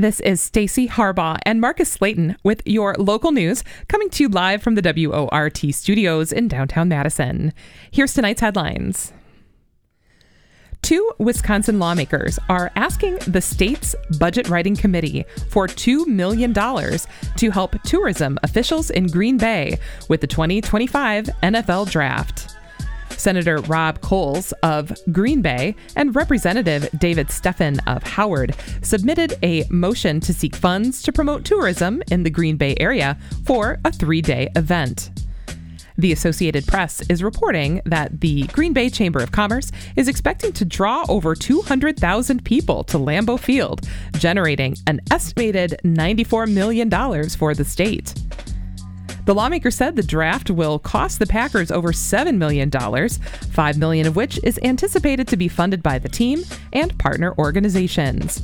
This is Stacy Harbaugh and Marcus Slayton with your local news coming to you live from the WORT studios in downtown Madison. Here's tonight's headlines. Two Wisconsin lawmakers are asking the state's budget writing committee for $2 million to help tourism officials in Green Bay with the 2025 NFL draft. Senator Rob Cowles of Green Bay and Representative David Steffen of Howard submitted a motion to seek funds to promote tourism in the Green Bay area for a three day event. The Associated Press is reporting that the Green Bay Chamber of Commerce is expecting to draw over 200,000 people to Lambeau Field, generating an estimated $94 million for the state. The lawmaker said the draft will cost the Packers over $7 million, 5 million of which is anticipated to be funded by the team and partner organizations.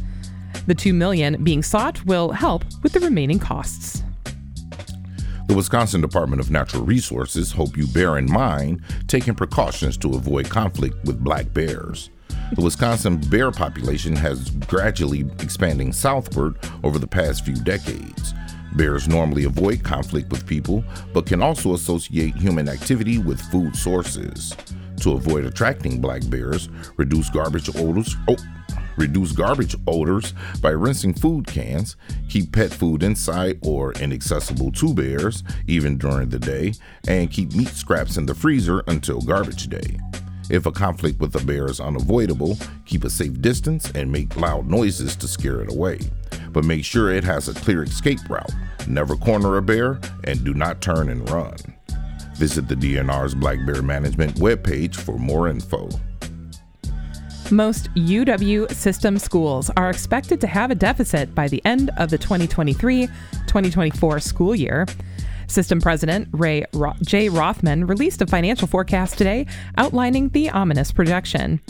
The 2 million being sought will help with the remaining costs. The Wisconsin Department of Natural Resources hope you bear in mind taking precautions to avoid conflict with black bears. The Wisconsin bear population has gradually expanding southward over the past few decades. Bears normally avoid conflict with people, but can also associate human activity with food sources. To avoid attracting black bears, reduce garbage odors. Oh, reduce garbage odors by rinsing food cans, keep pet food inside or inaccessible to bears, even during the day, and keep meat scraps in the freezer until garbage day. If a conflict with a bear is unavoidable, keep a safe distance and make loud noises to scare it away. But make sure it has a clear escape route. Never corner a bear and do not turn and run. Visit the DNR's Black Bear Management webpage for more info. Most UW system schools are expected to have a deficit by the end of the 2023 2024 school year. System President Ray Ro- J. Rothman released a financial forecast today outlining the ominous projection.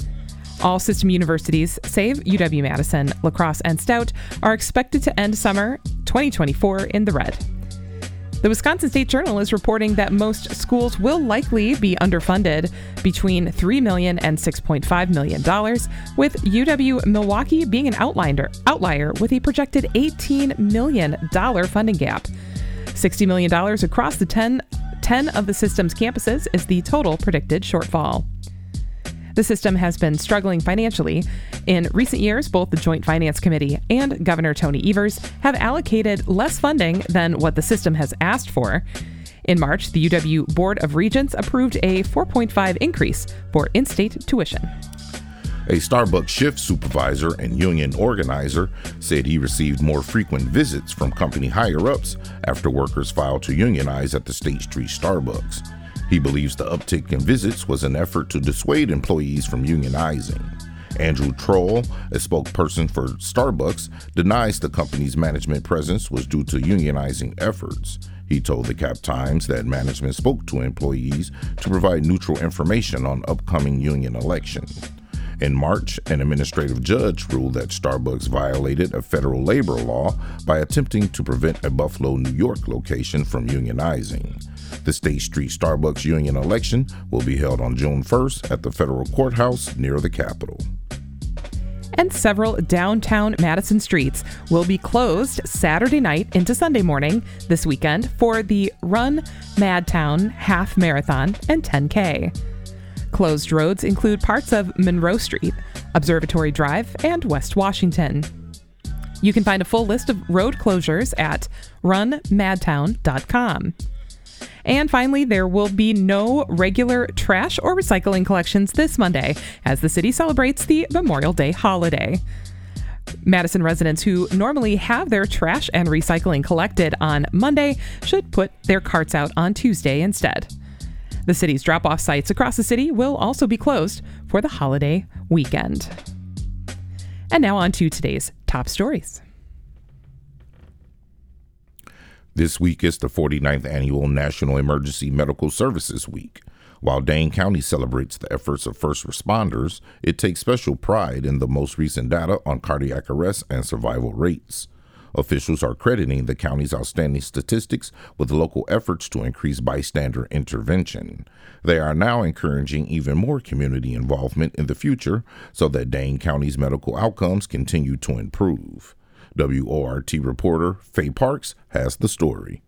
All system universities, save UW Madison, La Crosse, and Stout, are expected to end summer 2024 in the red. The Wisconsin State Journal is reporting that most schools will likely be underfunded between $3 million and $6.5 million, with UW Milwaukee being an outlier, outlier with a projected $18 million funding gap. $60 million across the 10, 10 of the system's campuses is the total predicted shortfall. The system has been struggling financially. In recent years, both the Joint Finance Committee and Governor Tony Evers have allocated less funding than what the system has asked for. In March, the UW Board of Regents approved a 4.5 increase for in-state tuition. A Starbucks shift supervisor and union organizer said he received more frequent visits from company higher ups after workers filed to unionize at the State Street Starbucks. He believes the uptick in visits was an effort to dissuade employees from unionizing. Andrew Trull, a spokesperson for Starbucks, denies the company's management presence was due to unionizing efforts. He told the Cap Times that management spoke to employees to provide neutral information on upcoming union election. In March, an administrative judge ruled that Starbucks violated a federal labor law by attempting to prevent a Buffalo, New York location from unionizing. The State Street Starbucks union election will be held on June 1st at the federal courthouse near the Capitol. And several downtown Madison streets will be closed Saturday night into Sunday morning this weekend for the Run Madtown Half Marathon and 10K. Closed roads include parts of Monroe Street, Observatory Drive, and West Washington. You can find a full list of road closures at runmadtown.com. And finally, there will be no regular trash or recycling collections this Monday as the city celebrates the Memorial Day holiday. Madison residents who normally have their trash and recycling collected on Monday should put their carts out on Tuesday instead. The city's drop off sites across the city will also be closed for the holiday weekend. And now on to today's top stories. This week is the 49th annual National Emergency Medical Services Week. While Dane County celebrates the efforts of first responders, it takes special pride in the most recent data on cardiac arrest and survival rates. Officials are crediting the county's outstanding statistics with local efforts to increase bystander intervention. They are now encouraging even more community involvement in the future so that Dane County's medical outcomes continue to improve. WORT reporter Faye Parks has the story.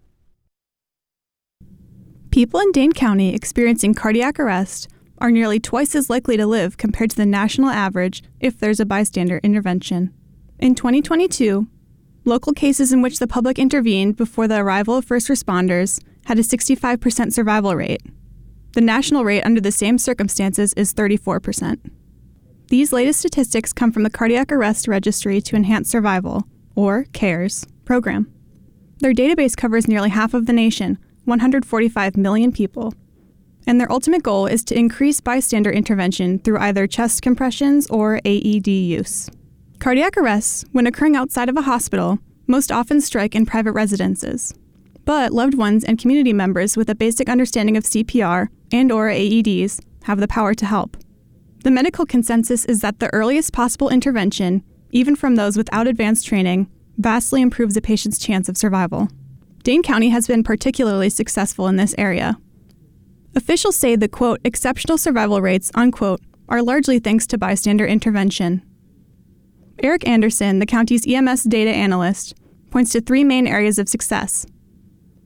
People in Dane County experiencing cardiac arrest are nearly twice as likely to live compared to the national average if there's a bystander intervention. In 2022, local cases in which the public intervened before the arrival of first responders had a 65% survival rate. The national rate under the same circumstances is 34%. These latest statistics come from the Cardiac Arrest Registry to Enhance Survival, or CARES, program. Their database covers nearly half of the nation, 145 million people. And their ultimate goal is to increase bystander intervention through either chest compressions or AED use. Cardiac arrests, when occurring outside of a hospital, most often strike in private residences. But loved ones and community members with a basic understanding of CPR and or AEDs have the power to help. The medical consensus is that the earliest possible intervention, even from those without advanced training, vastly improves a patient's chance of survival. Dane County has been particularly successful in this area. Officials say the quote, exceptional survival rates, unquote, are largely thanks to bystander intervention. Eric Anderson, the county's EMS data analyst, points to three main areas of success.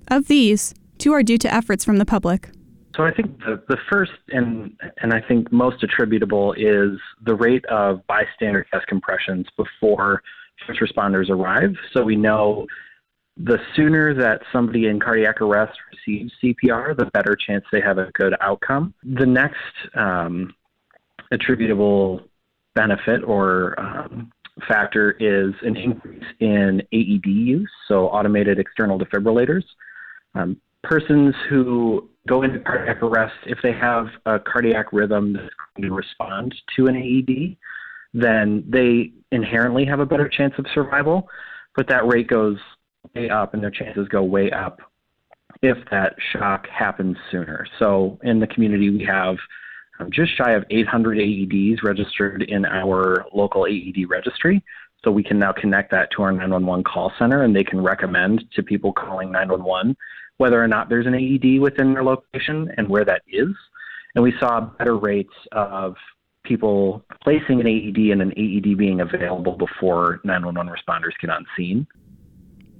Of these, two are due to efforts from the public. So I think the, the first and and I think most attributable is the rate of bystander chest compressions before first responders arrive. So we know the sooner that somebody in cardiac arrest receives CPR, the better chance they have a good outcome. The next um, attributable benefit or um, factor is an increase in AED use, so automated external defibrillators. Um, persons who go into cardiac arrest, if they have a cardiac rhythm that's going to respond to an AED, then they inherently have a better chance of survival, but that rate goes way up and their chances go way up if that shock happens sooner. So in the community, we have um, just shy of 800 AEDs registered in our local AED registry. So we can now connect that to our 911 call center and they can recommend to people calling 911 whether or not there's an AED within their location and where that is. And we saw better rates of people placing an AED and an AED being available before 911 responders get on scene.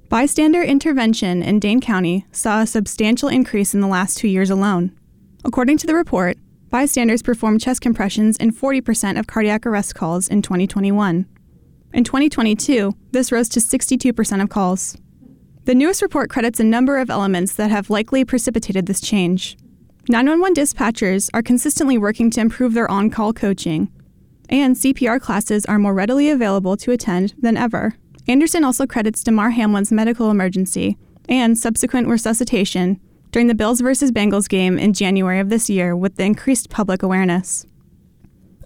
Bystander intervention in Dane County saw a substantial increase in the last two years alone. According to the report, bystanders performed chest compressions in 40% of cardiac arrest calls in 2021. In 2022, this rose to 62% of calls. The newest report credits a number of elements that have likely precipitated this change. 911 dispatchers are consistently working to improve their on call coaching, and CPR classes are more readily available to attend than ever. Anderson also credits Damar Hamlin's medical emergency and subsequent resuscitation during the Bills vs. Bengals game in January of this year with the increased public awareness.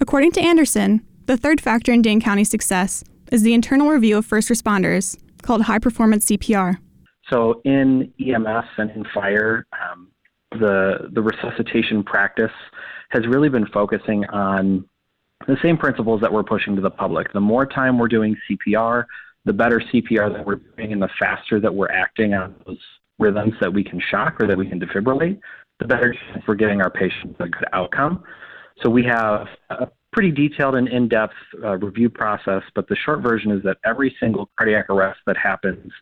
According to Anderson, the third factor in Dane County's success is the internal review of first responders, called high performance CPR. So in EMS and in fire, um, the the resuscitation practice has really been focusing on the same principles that we're pushing to the public. The more time we're doing CPR, the better CPR that we're doing and the faster that we're acting on those rhythms that we can shock or that we can defibrillate, the better chance we're getting our patients a good outcome. So we have a pretty detailed and in-depth uh, review process, but the short version is that every single cardiac arrest that happens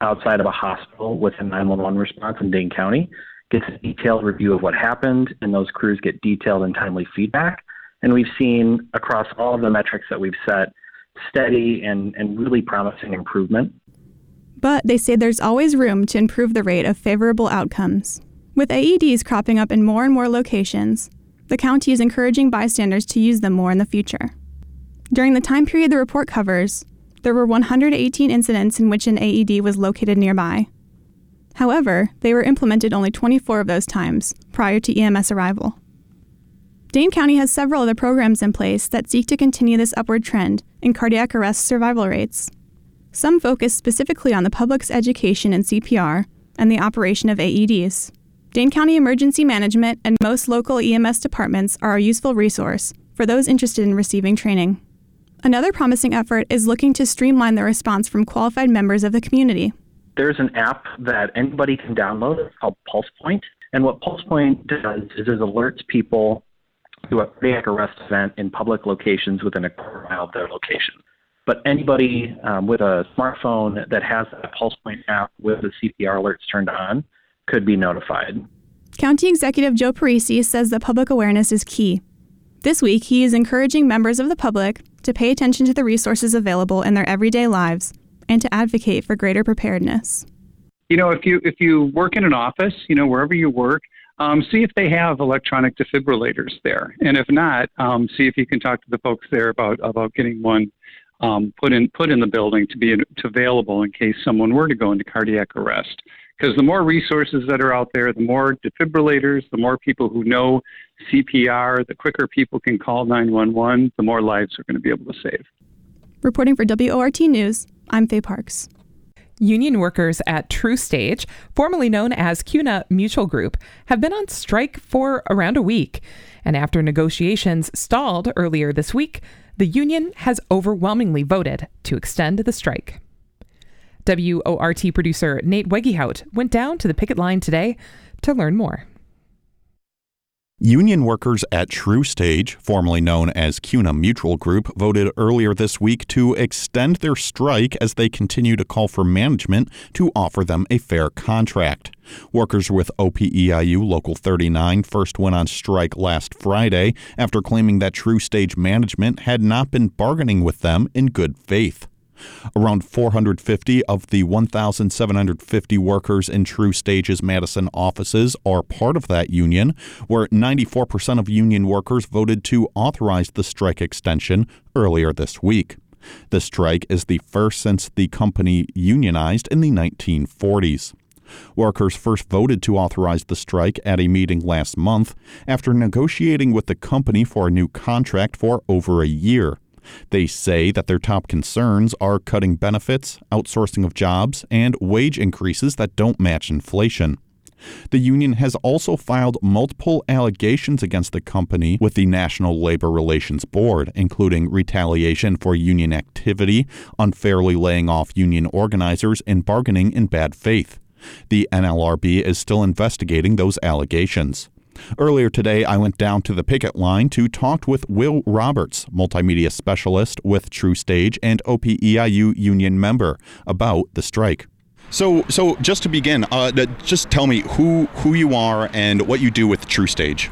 outside of a hospital with a 911 response in Dane County gets a detailed review of what happened, and those crews get detailed and timely feedback. And we've seen across all of the metrics that we've set steady and, and really promising improvement. But they say there's always room to improve the rate of favorable outcomes. With AEDs cropping up in more and more locations, the county is encouraging bystanders to use them more in the future. During the time period the report covers, there were 118 incidents in which an AED was located nearby. However, they were implemented only 24 of those times prior to EMS arrival. Dane County has several other programs in place that seek to continue this upward trend in cardiac arrest survival rates. Some focus specifically on the public's education in CPR and the operation of AEDs. Dane County Emergency Management and most local EMS departments are a useful resource for those interested in receiving training. Another promising effort is looking to streamline the response from qualified members of the community. There's an app that anybody can download. It's called PulsePoint. And what PulsePoint does is it alerts people to a cardiac arrest event in public locations within a quarter mile of their location. but anybody um, with a smartphone that has a PulsePoint app with the CPR alerts turned on could be notified. County Executive Joe Parisi says that public awareness is key. This week, he is encouraging members of the public to pay attention to the resources available in their everyday lives and to advocate for greater preparedness. You know, if you if you work in an office, you know, wherever you work, um, see if they have electronic defibrillators there, and if not, um, see if you can talk to the folks there about about getting one um, put in put in the building to be to available in case someone were to go into cardiac arrest. Because the more resources that are out there, the more defibrillators, the more people who know CPR, the quicker people can call 911, the more lives are going to be able to save. Reporting for WORT News, I'm Faye Parks. Union workers at TruStage, formerly known as CUNA Mutual Group, have been on strike for around a week. And after negotiations stalled earlier this week, the union has overwhelmingly voted to extend the strike. WORT producer Nate Wegehout went down to the picket line today to learn more. Union workers at TruStage, formerly known as CUNA Mutual Group, voted earlier this week to extend their strike as they continue to call for management to offer them a fair contract. Workers with OPEIU Local 39 first went on strike last Friday after claiming that TruStage management had not been bargaining with them in good faith. Around 450 of the 1,750 workers in TruStage's Madison offices are part of that union, where 94% of union workers voted to authorize the strike extension earlier this week. The strike is the first since the company unionized in the 1940s. Workers first voted to authorize the strike at a meeting last month after negotiating with the company for a new contract for over a year. They say that their top concerns are cutting benefits, outsourcing of jobs, and wage increases that don't match inflation. The union has also filed multiple allegations against the company with the National Labor Relations Board, including retaliation for union activity, unfairly laying off union organizers, and bargaining in bad faith. The NLRB is still investigating those allegations. Earlier today, I went down to the picket line to talk with Will Roberts, multimedia specialist with TruStage and OPEIU union member, about the strike. So, so just to begin, uh, just tell me who who you are and what you do with TruStage.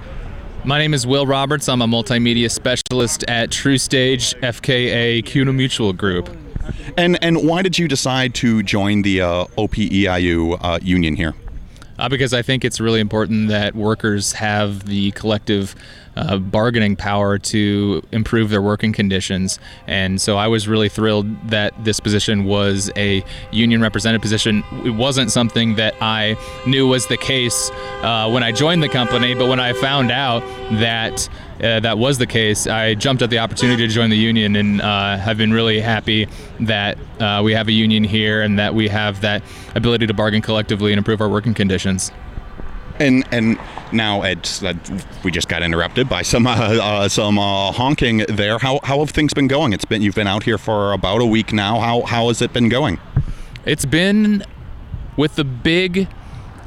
My name is Will Roberts. I'm a multimedia specialist at TruStage, FKA CUNA Mutual Group. And and why did you decide to join the uh, OPEIU uh, union here? Uh, because I think it's really important that workers have the collective uh, bargaining power to improve their working conditions. And so I was really thrilled that this position was a union represented position. It wasn't something that I knew was the case uh, when I joined the company, but when I found out that uh, that was the case, I jumped at the opportunity to join the union and uh, have been really happy that uh, we have a union here and that we have that ability to bargain collectively and improve our working conditions. And and now Ed, uh, we just got interrupted by some uh, uh, some uh, honking there. How how have things been going? It's been you've been out here for about a week now. How how has it been going? It's been with the big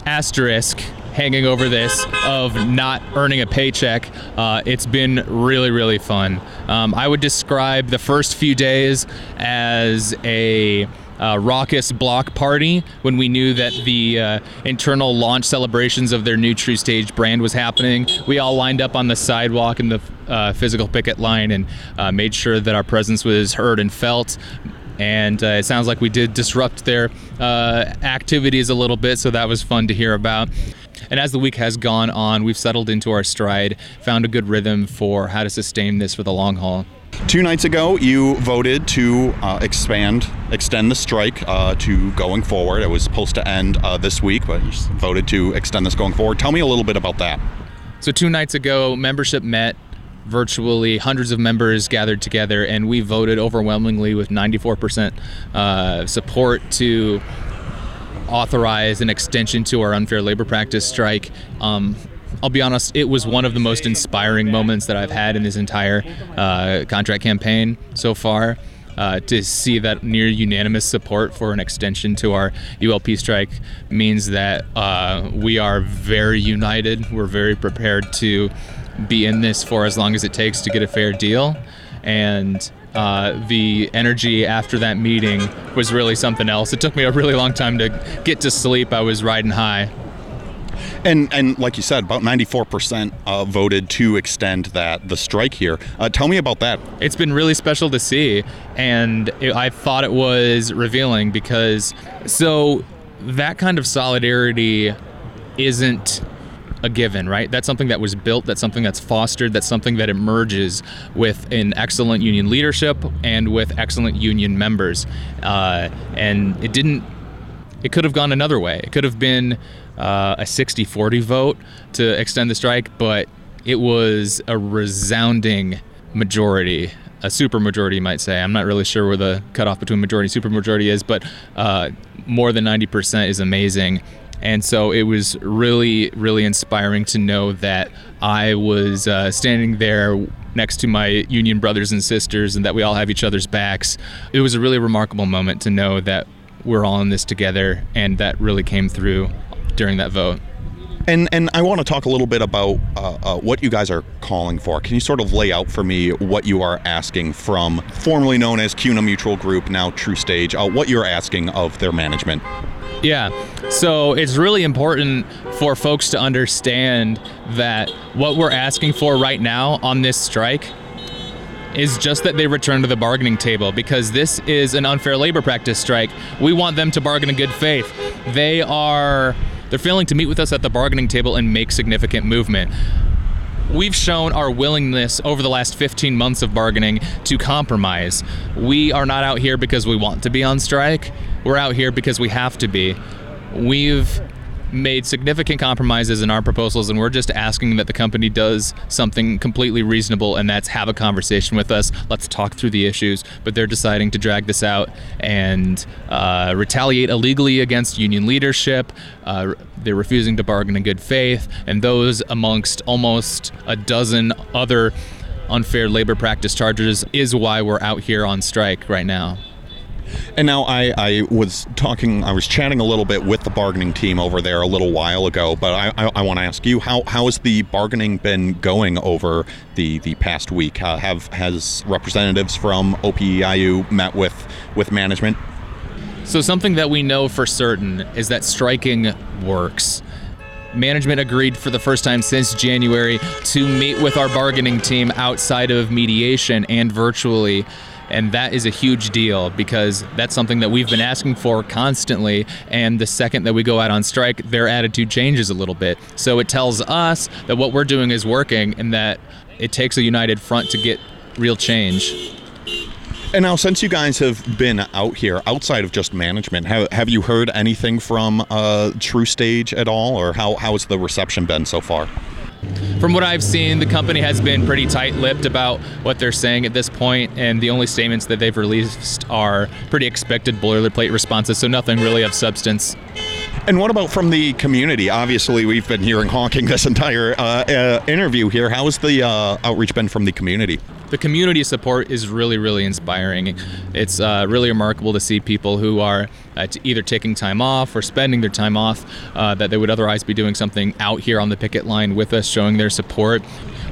asterisk hanging over this of not earning a paycheck. Uh, it's been really, really fun. Um, I would describe the first few days as a uh, raucous block party when we knew that the uh, internal launch celebrations of their new TruStage brand was happening. We all lined up on the sidewalk in the uh, physical picket line and uh, made sure that our presence was heard and felt and uh, it sounds like we did disrupt their uh, activities a little bit, so that was fun to hear about. And as the week has gone on, we've settled into our stride, found a good rhythm for how to sustain this for the long haul. Two nights ago, you voted to uh, expand, extend the strike uh, to going forward. It was supposed to end uh, this week, but you voted to extend this going forward. Tell me a little bit about that. So, two nights ago, membership met virtually hundreds of members gathered together, and we voted overwhelmingly with 94% uh, support to authorize an extension to our unfair labor practice strike. Um, I'll be honest, it was one of the most inspiring moments that I've had in this entire uh, contract campaign so far. Uh, to see that near unanimous support for an extension to our ULP strike means that uh, we are very united. We're very prepared to be in this for as long as it takes to get a fair deal. And uh, the energy after that meeting was really something else. It took me a really long time to get to sleep. I was riding high. And and like you said, about 94% uh, voted to extend that the strike here. Uh, tell me about that. It's been really special to see, and it, I thought it was revealing because so that kind of solidarity isn't a given, right? That's something that was built, that's something that's fostered, that's something that emerges with an excellent union leadership and with excellent union members. Uh, and it didn't, it could have gone another way. It could have been uh, a 60 40 vote to extend the strike, but it was a resounding majority. A super majority, might say. I'm not really sure where the cutoff between majority and super majority is, but uh, more than 90% is amazing. And so it was really, really inspiring to know that I was uh, standing there next to my union brothers and sisters and that we all have each other's backs. It was a really remarkable moment to know that we're all in this together, and that really came through during that vote. And and I want to talk a little bit about uh, uh, what you guys are calling for. Can you sort of lay out for me what you are asking from formerly known as CUNA Mutual Group, now TruStage, uh, what you're asking of their management? Yeah. So it's really important for folks to understand that what we're asking for right now on this strike is just that they return to the bargaining table because this is an unfair labor practice strike. We want them to bargain in good faith. They are they're failing to meet with us at the bargaining table and make significant movement. We've shown our willingness over the last 15 months of bargaining to compromise. We are not out here because we want to be on strike. We're out here because we have to be. We've made significant compromises in our proposals, and we're just asking that the company does something completely reasonable, and that's have a conversation with us. Let's talk through the issues. But they're deciding to drag this out and uh, retaliate illegally against union leadership. Uh, they're refusing to bargain in good faith, and those amongst almost a dozen other unfair labor practice charges is why we're out here on strike right now. And now I, I was talking, I was chatting a little bit with the bargaining team over there a little while ago, but I, I, I want to ask you, how, how has the bargaining been going over the, the past week? Uh, have Has representatives from OPEIU met with, with management? So, something that we know for certain is that striking works management agreed for the first time since January to meet with our bargaining team outside of mediation and virtually. And that is a huge deal because that's something that we've been asking for constantly. And the second that we go out on strike, their attitude changes a little bit. So it tells us that what we're doing is working and that it takes a united front to get real change. And now, since you guys have been out here, outside of just management, have, have you heard anything from uh, TruStage at all, or how, how has the reception been so far? From what I've seen, the company has been pretty tight-lipped about what they're saying at this point, and the only statements that they've released are pretty expected boilerplate responses, so nothing really of substance. And what about from the community? Obviously, we've been hearing honking this entire uh, uh, interview here. How has the uh, outreach been from the community? The community support is really, really inspiring. It's uh, really remarkable to see people who are uh, either taking time off or spending their time off uh, that they would otherwise be doing something out here on the picket line with us, showing their support.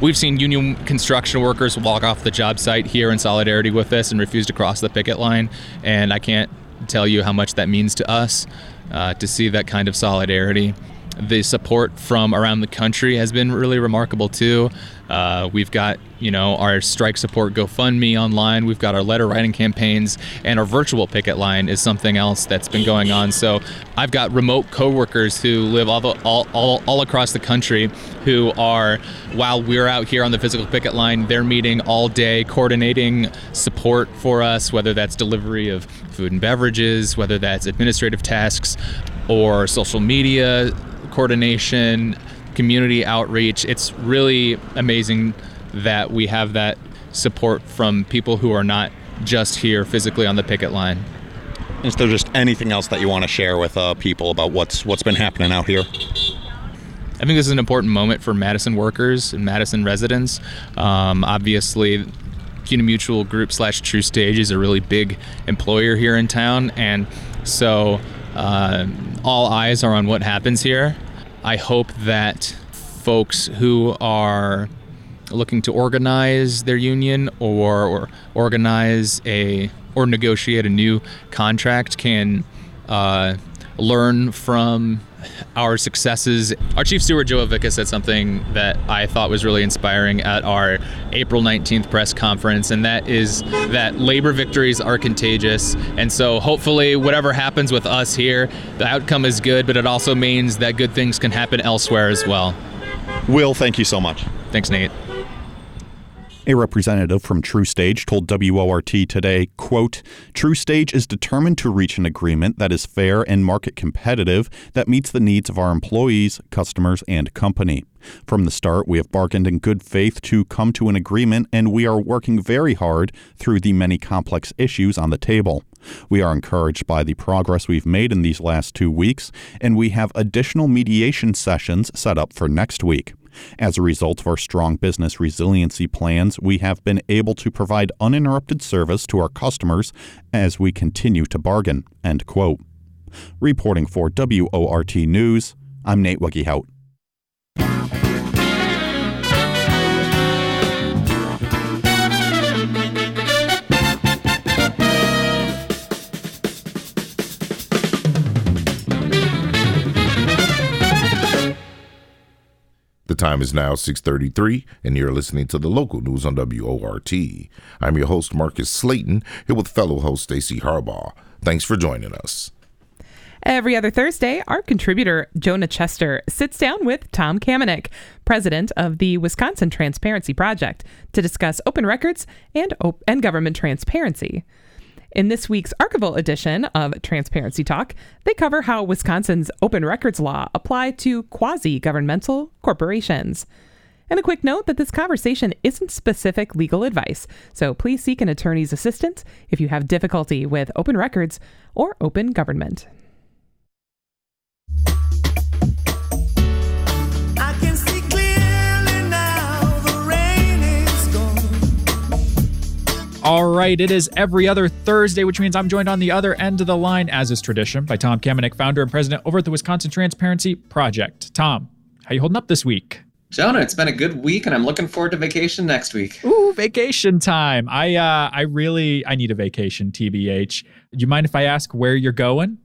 We've seen union construction workers walk off the job site here in solidarity with us and refuse to cross the picket line, and I can't tell you how much that means to us uh, to see that kind of solidarity. The support from around the country has been really remarkable too. Uh, we've got, you know, our strike support GoFundMe online. We've got our letter writing campaigns, and our virtual picket line is something else that's been going on. So I've got remote coworkers who live all, the, all, all, all across the country who are, while we're out here on the physical picket line, they're meeting all day, coordinating support for us, whether that's delivery of food and beverages, whether that's administrative tasks or social media coordination, community outreach. It's really amazing that we have that support from people who are not just here physically on the picket line. Is there just anything else that you want to share with uh, people about what's what's been happening out here? I think this is an important moment for Madison workers and Madison residents. Um, obviously, CUNA Mutual Group slash TruStage is a really big employer here in town, and so uh, all eyes are on what happens here. I hope that folks who are looking to organize their union or, or organize a or negotiate a new contract can uh, learn from our successes. Our chief steward Joe Avica said something that I thought was really inspiring at our April 19th press conference, and that is that labor victories are contagious. And so hopefully, whatever happens with us here, the outcome is good, but it also means that good things can happen elsewhere as well. Will, thank you so much. Thanks, Nate. A representative from TruStage told WORT today, quote, TruStage is determined to reach an agreement that is fair and market competitive that meets the needs of our employees, customers, and company. From the start, we have bargained in good faith to come to an agreement, and we are working very hard through the many complex issues on the table. We are encouraged by the progress we've made in these last two weeks, and we have additional mediation sessions set up for next week. As a result of our strong business resiliency plans, we have been able to provide uninterrupted service to our customers as we continue to bargain. End quote. Reporting for WORT News, I'm Nate Weggehout. The time is now 6:33 and you're listening to the local news on WORT. I'm your host Marcus Slayton here with fellow host Stacy Harbaugh. Thanks for joining us. Every other Thursday, our contributor, Jonah Chester, sits down with Tom Kamenick, president of the Wisconsin Transparency Project, to discuss open records and, op- and government transparency. In this week's archival edition of Transparency Talk, they cover how Wisconsin's open records law apply to quasi-governmental corporations. And a quick note that this conversation isn't specific legal advice, so please seek an attorney's assistance if you have difficulty with open records or open government. All right, it is every other Thursday, which means I'm joined on the other end of the line, as is tradition, by Tom Kamenick, founder and president over at the Wisconsin Transparency Project. Tom, how you holding up this week? Jonah, it's been a good week, and I'm looking forward to vacation next week. Ooh, vacation time! I uh, I really I need a vacation. Tbh. Do you mind if I ask where you're going?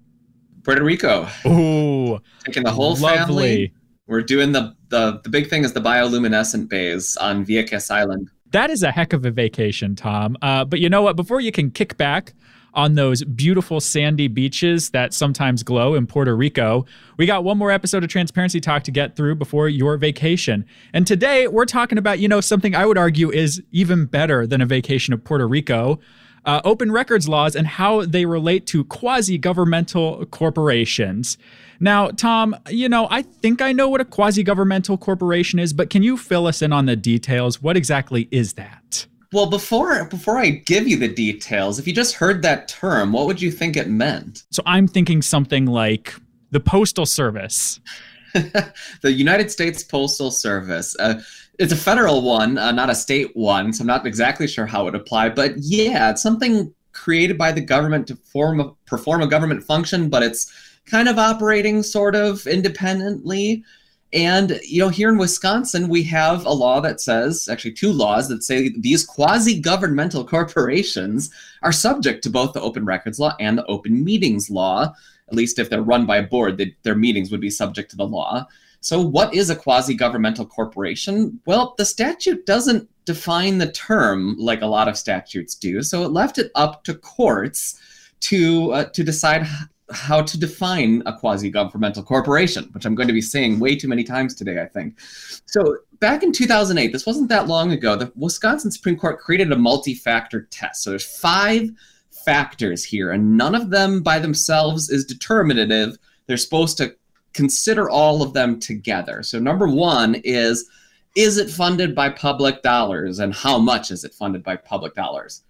Puerto Rico. Ooh, taking the whole lovely. family. We're doing the the the big thing is the bioluminescent bays on Vieques Island. That is a heck of a vacation, Tom. Uh, but you know what? Before you can kick back on those beautiful sandy beaches that sometimes glow in Puerto Rico, we got one more episode of Transparency Talk to get through before your vacation. And today we're talking about, you know, something I would argue is even better than a vacation of Puerto Rico. Uh, open records laws and how they relate to quasi governmental corporations. Now, Tom, you know, I think I know what a quasi governmental corporation is, but can you fill us in on the details? What exactly is that? Well, before before I give you the details, if you just heard that term, what would you think it meant? So I'm thinking something like the Postal Service. the United States Postal Service. Uh, it's a federal one, uh, not a state one, so I'm not exactly sure how it would apply. But yeah, it's something created by the government to form a, perform a government function, but it's kind of operating sort of independently. And, you know, here in Wisconsin, we have a law that says, actually, two laws that say these quasi governmental corporations are subject to both the open records law and the open meetings law. At least if they're run by a board, they, their meetings would be subject to the law. So, what is a quasi governmental corporation? Well, the statute doesn't define the term like a lot of statutes do. So, it left it up to courts to, uh, to decide how to define a quasi-governmental corporation, which I'm going to be saying way too many times today, I think. So back in 2008, this wasn't that long ago, the Wisconsin Supreme Court created a multi-factor test. So there's five factors here, and none of them by themselves is determinative. They're supposed to consider all of them together. So number one is, is it funded by public dollars, and how much is it funded by public dollars?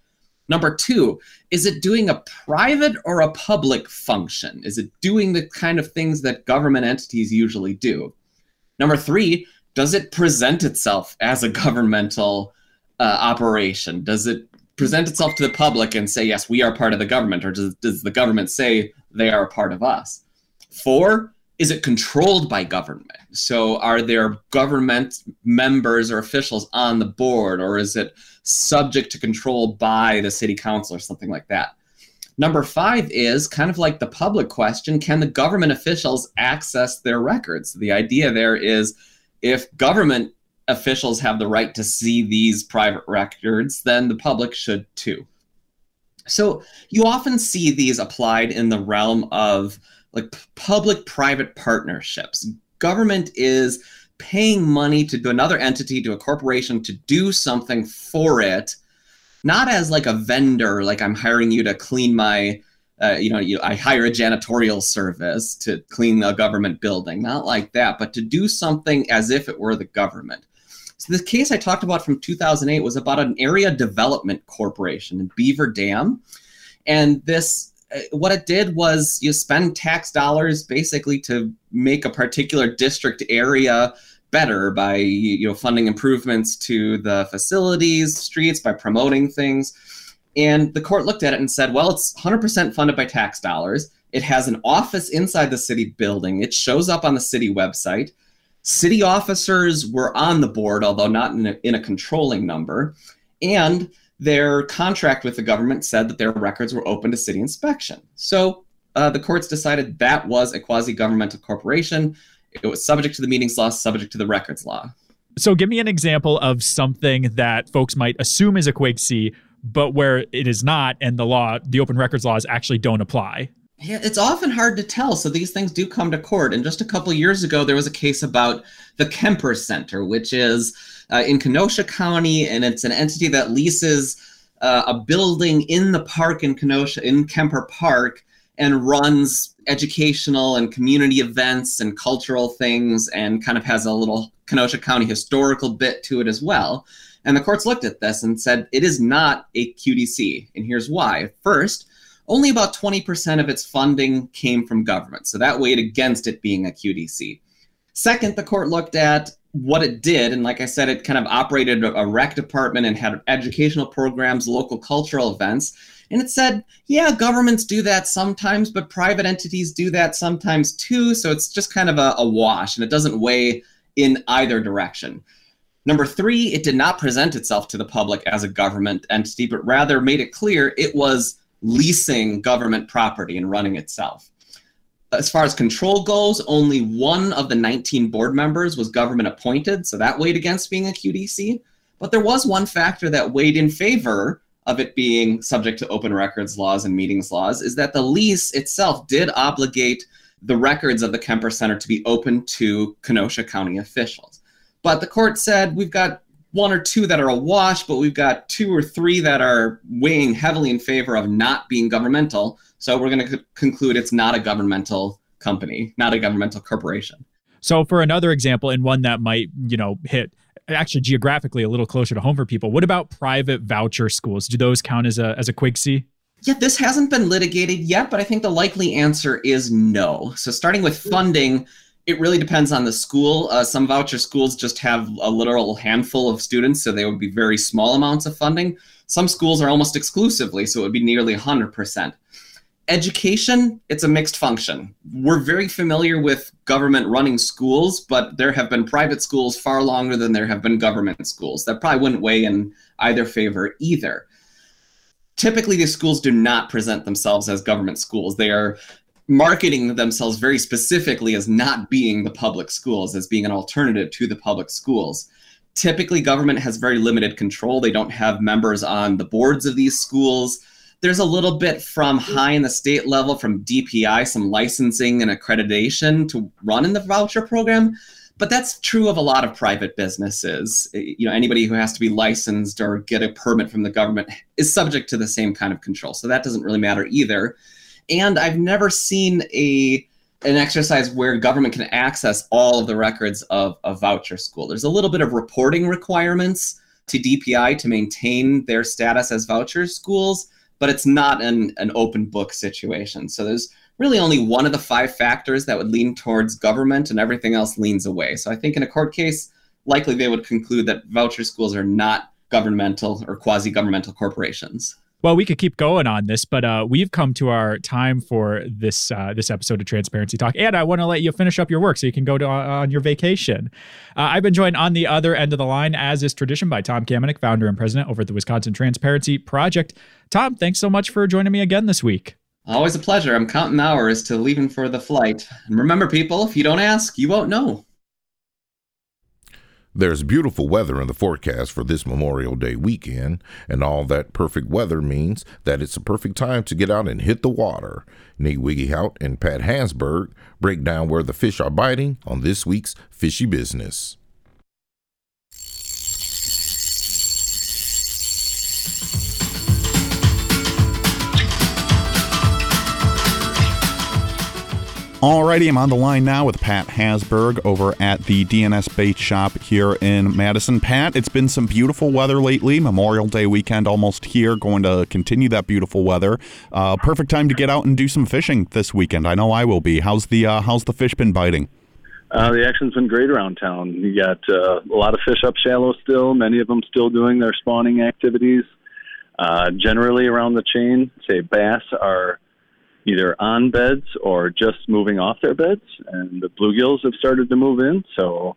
Number two, is it doing a private or a public function? Is it doing the kind of things that government entities usually do? Number three, does it present itself as a governmental uh, operation? Does it present itself to the public and say, yes, we are part of the government, or does, does the government say they are a part of us? Four, is it controlled by government? So are there government members or officials on the board, or is it subject to control by the city council or something like that? Number five is kind of like the public question can the government officials access their records? The idea there is if government officials have the right to see these private records, then the public should too. So you often see these applied in the realm of like public private partnerships. Government is paying money to another entity, to a corporation, to do something for it, not as like a vendor, like I'm hiring you to clean my, uh, you know, you, I hire a janitorial service to clean a government building, not like that, but to do something as if it were the government. So the case I talked about from 2008 was about an area development corporation in Beaver Dam, and this Uh, what it did was you spend tax dollars basically to make a particular district area better by you know funding improvements to the facilities streets by promoting things. And the court looked at it and said well it's 100% funded by tax dollars. It has an office inside the city building. It shows up on the city website. City officers were on the board although not in a, in a controlling number. And their contract with the government said that their records were open to city inspection. So uh, the courts decided that was a quasi governmental corporation. It was subject to the meetings law, subject to the records law. So give me an example of something that folks might assume is a Quig C, but where it is not, and the law, the open records laws actually don't apply. Yeah, it's often hard to tell. So these things do come to court. And just a couple years ago, there was a case about the Kemper Center, which is uh, in Kenosha County, and it's an entity that leases uh, a building in the park in Kenosha, in Kemper Park, and runs educational and community events and cultural things, and kind of has a little Kenosha County historical bit to it as well. And the courts looked at this and said it is not a QGC. And here's why. First, only about 20% of its funding came from government. So that weighed against it being a QGC. Second, the court looked at what it did, and like I said, it kind of operated a rec department and had educational programs, local cultural events. And it said, yeah, governments do that sometimes, but private entities do that sometimes too. So it's just kind of a, a wash and it doesn't weigh in either direction. Number three, it did not present itself to the public as a government entity, but rather made it clear it was leasing government property and running itself as far as control goes, only one of the 19 board members was government appointed, so that weighed against being a QGC. But there was one factor that weighed in favor of it being subject to open records laws and meetings laws is that the lease itself did obligate the records of the Kemper Center to be open to Kenosha County officials. But the court said we've got one or two that are awash, but we've got two or three that are weighing heavily in favor of not being governmental. So we're going to c- conclude it's not a governmental company, not a governmental corporation. So for another example, and one that might, you know, hit actually geographically a little closer to home for people, what about private voucher schools? Do those count as a as a Quig C? Yeah, this hasn't been litigated yet, but I think the likely answer is no. So starting with hmm. funding, it really depends on the school. Uh, some voucher schools just have a literal handful of students, so they would be very small amounts of funding. Some schools are almost exclusively, so it would be nearly 100% education, it's a mixed function. We're very familiar with government running schools, but there have been private schools far longer than there have been government schools. That probably wouldn't weigh in either favor either. Typically, these schools do not present themselves as government schools. They are marketing themselves very specifically as not being the public schools, as being an alternative to the public schools. Typically, government has very limited control. They don't have members on the boards of these schools there's a little bit from high in the state level from DPI, some licensing and accreditation to run in the voucher program. But that's true of a lot of private businesses. Eh, you know, anybody who has to be licensed or get a permit from the government is subject to the same kind of control. So that doesn't really matter either. And I've never seen a an exercise where government can access all of the records of a voucher school. There's a little bit of reporting requirements to DPI to maintain their status as voucher schools, but it's not an, an open book situation. So there's really only one of the five factors that would lean towards government and everything else leans away. So I think in a court case, likely they would conclude that voucher schools are not governmental or quasi governmental corporations. Well, we could keep going on this, but uh, we've come to our time for this uh, this episode of Transparency Talk, and I want to let you finish up your work so you can go to, uh, on your vacation. Uh, I've been joined on the other end of the line, as is tradition, by Tom Kamenick, founder and president over at the Wisconsin Transparency Project. Tom, thanks so much for joining me again this week. Always a pleasure. I'm counting hours to leaving for the flight. And remember, people, if you don't ask, you won't know. There's beautiful weather in the forecast for this Memorial Day weekend, and all that perfect weather means that it's a perfect time to get out and hit the water. Nate Wiggyhout and Pat Hansberg break down where the fish are biting on this week's Fishy Business. Alrighty, I'm on the line now with Pat Hasberg over at the D&S Bait Shop here in Madison. Pat, it's been some beautiful weather lately. Memorial Day weekend almost here, going to continue that beautiful weather. Uh, perfect time to get out and do some fishing this weekend. I know I will be. How's the uh, how's the fish been biting? Uh, the action's been great around town. You got uh, a lot of fish up shallow still. Many of them still doing their spawning activities. Uh, generally around the chain, say bass are either on beds or just moving off their beds. And the bluegills have started to move in, so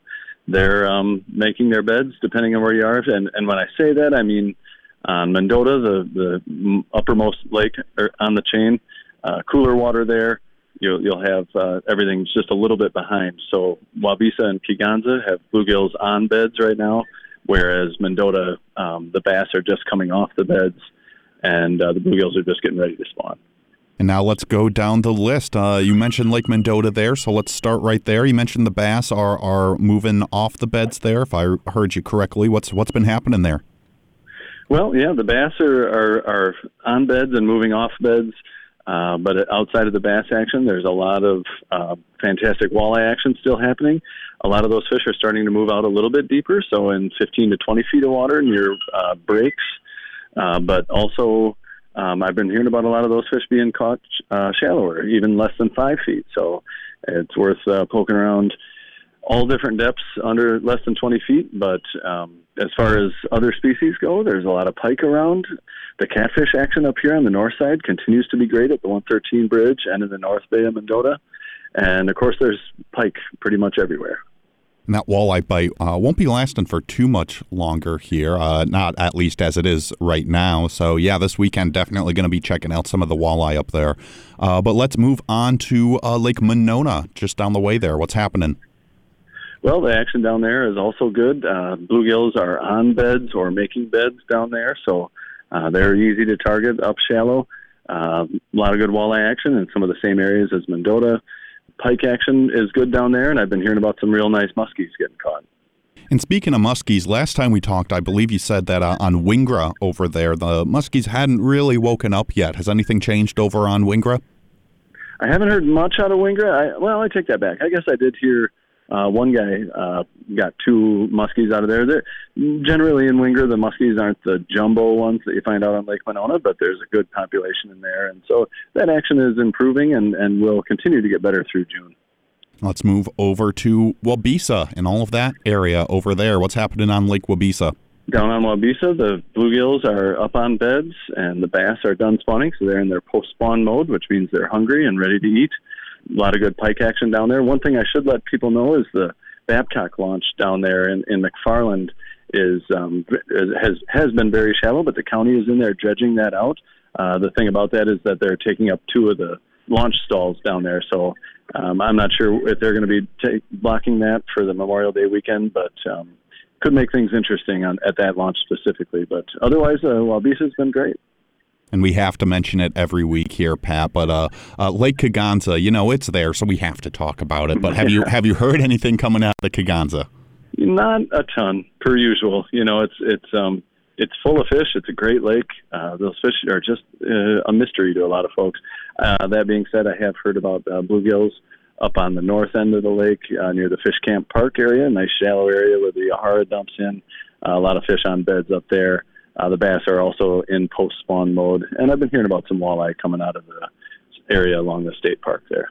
they're um, making their beds depending on where you are. And, and when I say that, I mean on Mendota, the, the uppermost lake on the chain, uh, cooler water there. You'll, you'll have uh, everything just a little bit behind. So Waubesa and Kegonsa have bluegills on beds right now, whereas Mendota, um, the bass are just coming off the beds, and uh, the bluegills are just getting ready to spawn. And now let's go down the list. Uh, you mentioned Lake Mendota there, so let's start right there. You mentioned the bass are are moving off the beds there. If I heard you correctly, what's what's been happening there? Well, yeah, the bass are are, are on beds and moving off beds. Uh, but outside of the bass action, there's a lot of uh, fantastic walleye action still happening. A lot of those fish are starting to move out a little bit deeper, so in 15 to 20 feet of water near uh, breaks, uh, but also um, I've been hearing about a lot of those fish being caught uh, shallower, even less than five feet. So it's worth uh, poking around all different depths under less than 20 feet. But um, as far as other species go, there's a lot of pike around. The catfish action up here on the north side continues to be great at the 113 bridge and in the North Bay of Mendota. And of course, there's pike pretty much everywhere. And that walleye bite uh, won't be lasting for too much longer here, uh, not at least as it is right now. So, yeah, this weekend definitely going to be checking out some of the walleye up there. Uh, but let's move on to uh, Lake Monona, just down the way there. What's happening? Well, the action down there is also good. Uh, bluegills are on beds or making beds down there, so uh, they're easy to target up shallow. a lot of good walleye action in some of the same areas as Mendota pike action is good down there, and I've been hearing about some real nice muskies getting caught. And speaking of muskies, last time we talked, I believe you said that uh, on Wingra over there, the muskies hadn't really woken up yet. Has anything changed over on Wingra? I haven't heard much out of Wingra. I, well, I take that back. I guess I did hear uh, one guy uh, got two muskies out of there. They're, generally in Wingra, the muskies aren't the jumbo ones that you find out on Lake Monona, but there's a good population in there, and so that action is improving and and will continue to get better through June. Let's move over to Waubesa and all of that area over there. What's happening on Lake Waubesa? Down on Waubesa, the bluegills are up on beds and the bass are done spawning, so they're in their post spawn mode, which means they're hungry and ready to eat a lot of good pike action down there. One thing I should let people know is the Babcock launch down there in, in McFarland is um, has has been very shallow, but the county is in there dredging that out. Uh, the thing about that is that they're taking up two of the launch stalls down there, so um, I'm not sure if they're going to be t- blocking that for the Memorial Day weekend, but um, could make things interesting on, at that launch specifically. But otherwise, uh, Waubesa's been great and we have to mention it every week here, Pat. But uh, uh, Lake Kegonsa, you know, it's there, so we have to talk about it. But have you have you heard anything coming out of the Kegonsa? Not a ton, per usual. You know, it's it's um it's full of fish. It's a great lake. Uh, those fish are just uh, a mystery to a lot of folks. Uh, that being said, I have heard about uh, bluegills up on the north end of the lake uh, near the Fish Camp Park area, nice shallow area where the Yahara dumps in. Uh, a lot of fish on beds up there. Uh, the bass are also in post spawn mode, and I've been hearing about some walleye coming out of the area along the state park there.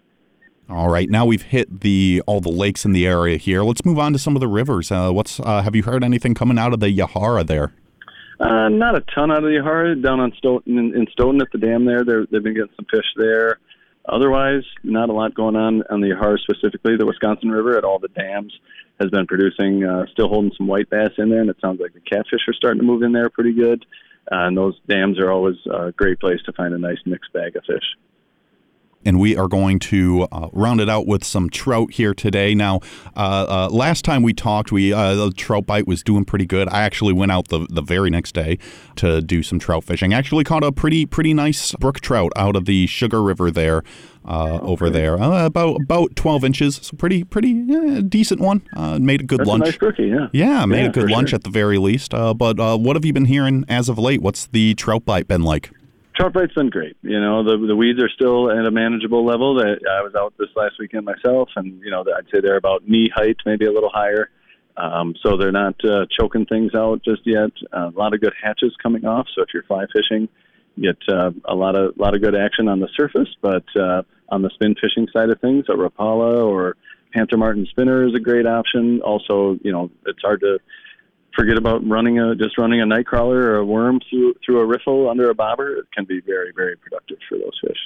All right, now we've hit the all the lakes in the area here. Let's move on to some of the rivers. Uh, what's uh, have you heard anything coming out of the Yahara there? Uh, not a ton out of the Yahara down on Stoughton in, in Stoughton at the dam there. They're, they've been getting some fish there. Otherwise, not a lot going on on the Yahara specifically. The Wisconsin River at all the dams has been producing, uh, still holding some white bass in there, and it sounds like the catfish are starting to move in there pretty good. Uh, and those dams are always a great place to find a nice mixed bag of fish and we are going to uh, round it out with some trout here today. Now, uh, uh, last time we talked, we uh, the trout bite was doing pretty good. I actually went out the, the very next day to do some trout fishing. Actually, caught a pretty pretty nice brook trout out of the Sugar River there. Uh, over there, uh, about about twelve inches, so pretty pretty decent one. made a good That's lunch. A nice brookie, yeah. Yeah, made yeah, a good lunch sure. at the very least. but what have you been hearing as of late? What's the trout bite been like? Bite's been great. You know, the the weeds are still at a manageable level. That I was out this last weekend myself, and you know, I'd say they're about knee height, maybe a little higher. Um, so they're not uh, choking things out just yet. Uh, a lot of good hatches coming off. So if you're fly fishing, you get uh, a lot of lot of good action on the surface. But uh, on the spin fishing side of things, a Rapala or Panther Martin spinner is a great option. Also, you know, it's hard to forget about running a just running a night crawler or a worm through through a riffle under a bobber. It can be very very productive for those fish.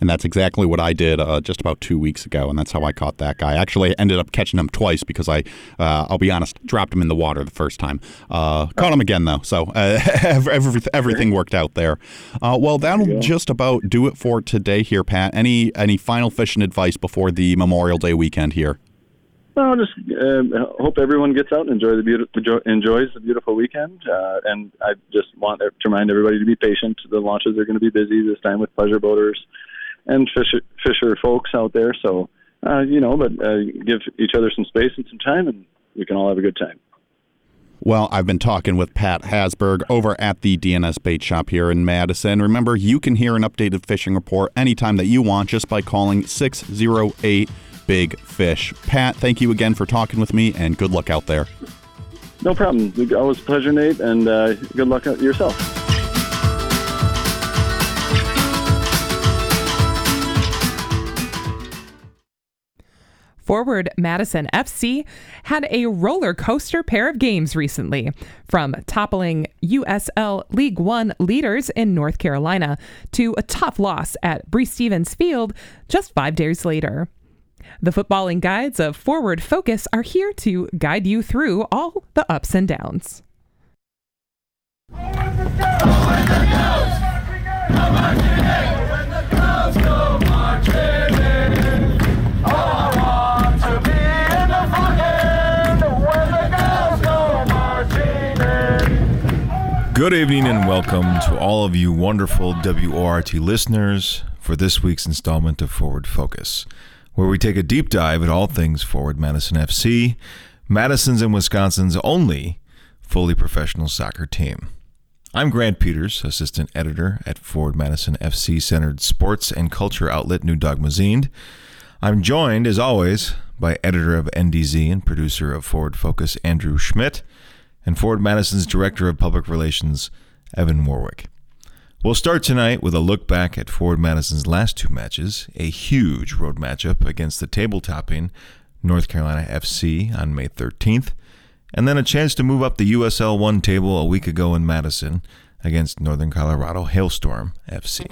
And that's exactly what I did uh, just about two weeks ago, and that's how I caught that guy. Actually, I ended up catching him twice because I, uh, I'll be honest, dropped him in the water the first time. Uh, caught him again though, so uh, everything worked out there. Uh, well, that'll just about do it for today here, Pat. Any any final fishing advice before the Memorial Day weekend here? Well, just uh, hope everyone gets out and enjoy the beautiful enjoys the beautiful weekend. Uh, and I just want to remind everybody to be patient. The launches are going to be busy this time with pleasure boaters and fisher, fisher folks out there. So, uh, you know, but uh, give each other some space and some time, and we can all have a good time. Well, I've been talking with Pat Hasberg over at the D&S Bait Shop here in Madison. Remember, you can hear an updated fishing report anytime that you want just by calling 608- big fish. Pat, thank you again for talking with me, and good luck out there. No problem. Always a pleasure, Nate, and uh, good luck yourself. Forward Madison FC had a roller coaster pair of games recently, from toppling USL League One leaders in North Carolina to a tough loss at Breese Stevens Field just five days later. The footballing guides of Forward Focus are here to guide you through all the ups and downs. Good evening and welcome to all of you wonderful WORT listeners for this week's installment of Forward Focus where we take a deep dive at all things Forward Madison FC, Madison's and Wisconsin's only fully professional soccer team. I'm Grant Peters, assistant editor at Forward Madison FC centered sports and culture outlet New Dog Mazine. I'm joined, as always, by editor of NDZ and producer of Forward Focus, Andrew Schmidt, and Forward Madison's director of public relations, Evan Warwick. We'll start tonight with a look back at Forward Madison's last two matches, a huge road matchup against the table topping North Carolina FC on May 13th, and then a chance to move up the USL 1 table a week ago in Madison against Northern Colorado Hailstorm FC.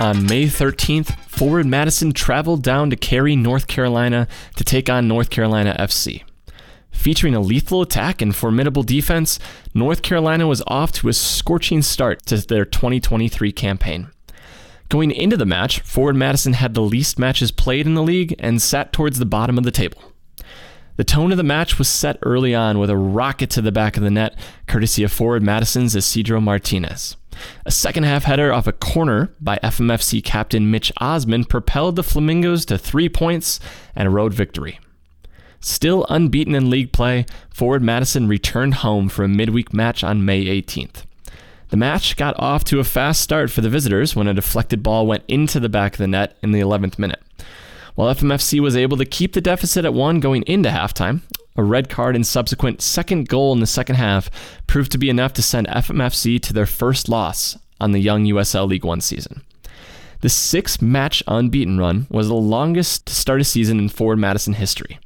On May 13th, Forward Madison traveled down to Cary, North Carolina to take on North Carolina FC. Featuring a lethal attack and formidable defense, North Carolina was off to a scorching start to their 2023 campaign. Going into the match, Forward Madison had the least matches played in the league and sat towards the bottom of the table. The tone of the match was set early on with a rocket to the back of the net, courtesy of Forward Madison's Isidro Martinez. A second half header off a corner by FMFC captain Mitch Osmond propelled the Flamingos to three points and a road victory. Still unbeaten in league play, Forward Madison returned home for a midweek match on May 18th. The match got off to a fast start for the visitors when a deflected ball went into the back of the net in the 11th minute. While FMFC was able to keep the deficit at one going into halftime, a red card and subsequent second goal in the second half proved to be enough to send FMFC to their first loss on the young USL League One season. The six match unbeaten run was the longest to start a season in Forward Madison history.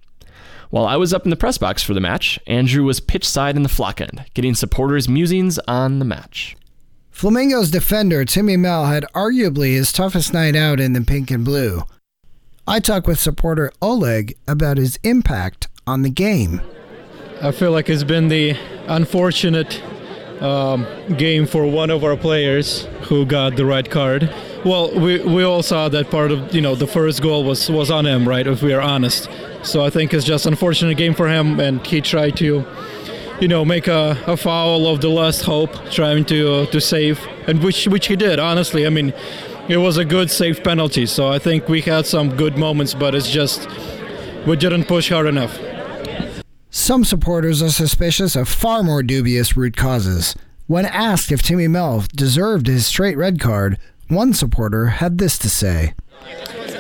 While I was up in the press box for the match, Andrew was pitch side in the flock end, getting supporters' musings on the match. Flamingos defender Timmy Mehl had arguably his toughest night out in the pink and blue. I talked with supporter Oleg about his impact on the game. I feel like it's been the unfortunate um, game for one of our players who got the red card. Well, we, we all saw that part of you know the first goal was was on him, right? If we are honest, so I think it's just unfortunate game for him, and he tried to, you know, make a, a foul of the last hope, trying to uh, to save, and which which he did. Honestly, I mean, it was a good safe penalty. So I think we had some good moments, but it's just we didn't push hard enough. Some supporters are suspicious of far more dubious root causes. When asked if Timmy Mehl deserved his straight red card, one supporter had this to say.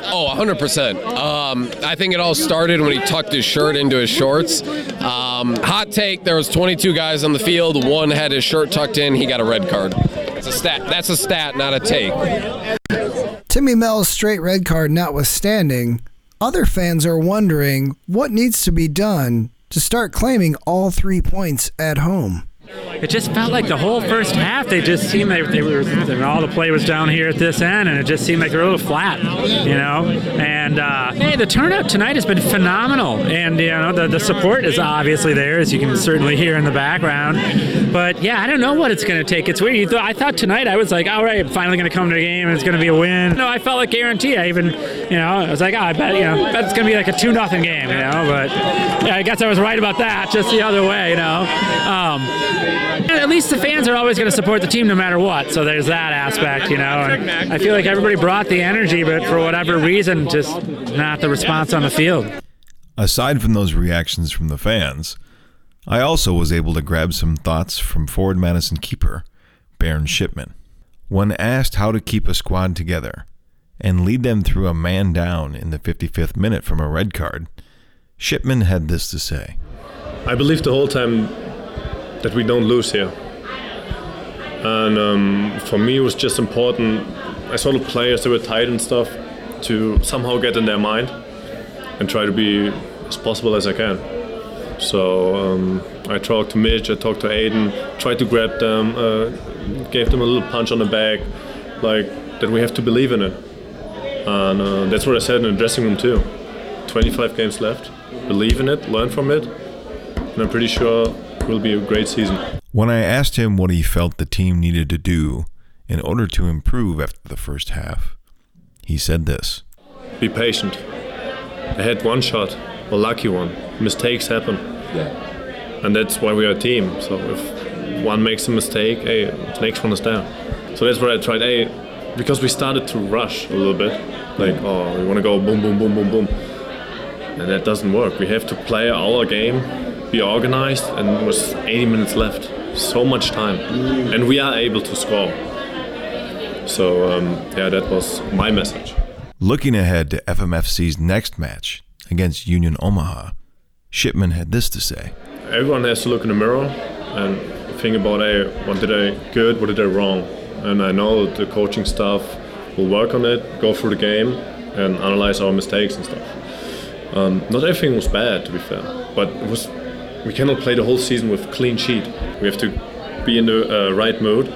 Oh, 100%. Um, I think it all started when he tucked his shirt into his shorts. Um, hot take, there was 22 guys on the field. One had his shirt tucked in. He got a red card. That's a stat. That's a stat, not a take. Timmy Mehl's straight red card notwithstanding, other fans are wondering what needs to be done to start claiming all three points at home. It just felt like the whole first half, they just seemed like they were, all the play was down here at this end, and it just seemed like they were a little flat, you know? And uh, hey, the turnout tonight has been phenomenal. And, you know, the, the support is obviously there, as you can certainly hear in the background. But yeah, I don't know what it's going to take. It's weird. I thought tonight, I was like, all right, I'm finally going to come to a game, and it's going to be a win. No, I felt like guarantee. I even, you know, I was like, oh, I bet, you know, it's going to be like a 2 nothing game, you know? But yeah, I guess I was right about that, just the other way, you know? Um, at least the fans are always going to support the team no matter what. So there's that aspect, you know. And I feel like everybody brought the energy, but for whatever reason, just not the response on the field. Aside from those reactions from the fans, I also was able to grab some thoughts from Forward Madison keeper Bernd Schipmann. When asked how to keep a squad together and lead them through a man down in the 55th minute from a red card, Schipmann had this to say. I believe the whole time that we don't lose here. And um, for me, it was just important. I saw the players that were tight and stuff to somehow get in their mind and try to be as possible as I can. So um, I talked to Mitch, I talked to Aiden, tried to grab them, uh, gave them a little punch on the back, like that we have to believe in it. And uh, that's what I said in the dressing room too. 25 games left, believe in it, learn from it, and I'm pretty sure will be a great season. When I asked him what he felt the team needed to do in order to improve after the first half, he said this Be patient. I had one shot, a lucky one. Mistakes happen. Yeah. And that's why we are a team. So if one makes a mistake, hey, the next one is down. So that's what I tried. Hey, because we started to rush a little bit, like, oh, we want to go boom, boom, boom, boom, boom. And that doesn't work. We have to play our game be organized, and it was 80 minutes left. So much time, and we are able to score. So um, yeah, that was my message. Looking ahead to FMFC's next match against Union Omaha, Schipmann had this to say: Everyone has to look in the mirror and think about, hey, what did I good, what did I wrong, and I know the coaching staff will work on it, go through the game, and analyze our mistakes and stuff. Um, not everything was bad, to be fair, but it was we cannot play the whole season with clean sheet. We have to be in the uh, right mood,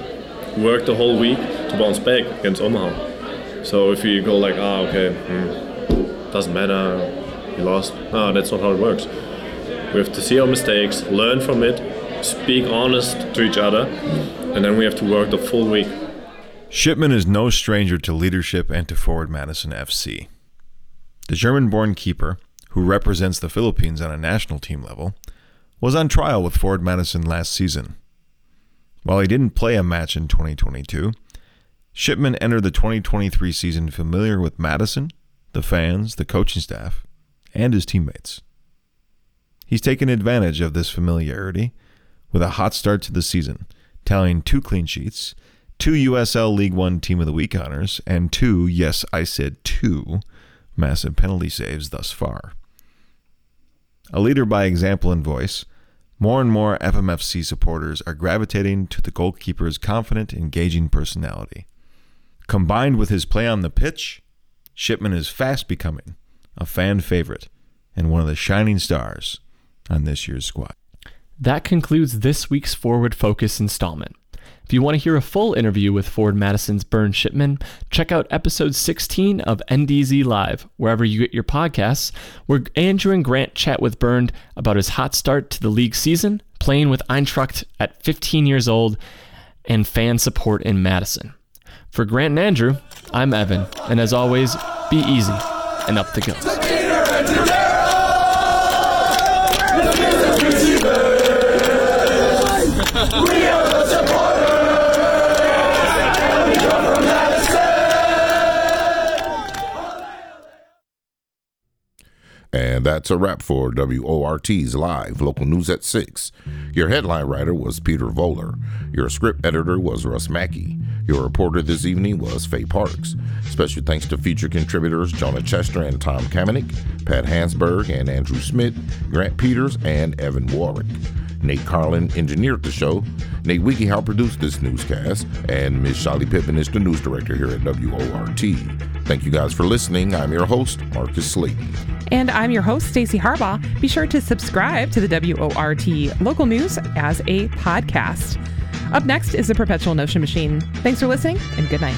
work the whole week to bounce back against Omaha. So if you go like, ah, okay, hmm, doesn't matter, we lost. No, that's not how it works. We have to see our mistakes, learn from it, speak honest to each other, and then we have to work the full week. Schipmann is no stranger to leadership and to Forward Madison FC. The German born keeper, who represents the Philippines on a national team level, was on trial with Forward Madison last season. While he didn't play a match in 2022, Schipmann entered the 2023 season familiar with Madison, the fans, the coaching staff, and his teammates. He's taken advantage of this familiarity with a hot start to the season, tallying two clean sheets, two USL League One Team of the Week honors, and two, yes, I said two, massive penalty saves thus far. A leader by example and voice, more and more FMFC supporters are gravitating to the goalkeeper's confident, engaging personality. Combined with his play on the pitch, Schipmann is fast becoming a fan favorite and one of the shining stars on this year's squad. That concludes this week's Forward Focus installment. If you want to hear a full interview with Forward Madison's Bernd Schipmann, check out episode 16 of NDZ Live, wherever you get your podcasts, where Andrew and Grant chat with Bernd about his hot start to the league season, playing with Eintracht at 15 years old, and fan support in Madison. For Grant and Andrew, I'm Evan, and as always, be easy and up the goes. And that's a wrap for WORT's Live Local News at 6. Your headline writer was Peter Voller. Your script editor was Russ Mackey. Your reporter this evening was Faye Parks. Special thanks to feature contributors Jonah Chester and Tom Kamenick, Pat Hansberg and Andrew Smith, Grant Peters, and Evan Warwick. Nate Carlin engineered the show. Nate Wiegehow produced this newscast, and Ms. Shelly Pittman is the news director here at WORT. Thank you guys for listening. I'm your host, Marcus Slayton. And I'm your host, Stacey Harbaugh. Be sure to subscribe to the WORT local news as a podcast. Up next is the Perpetual Notion Machine. Thanks for listening, and good night.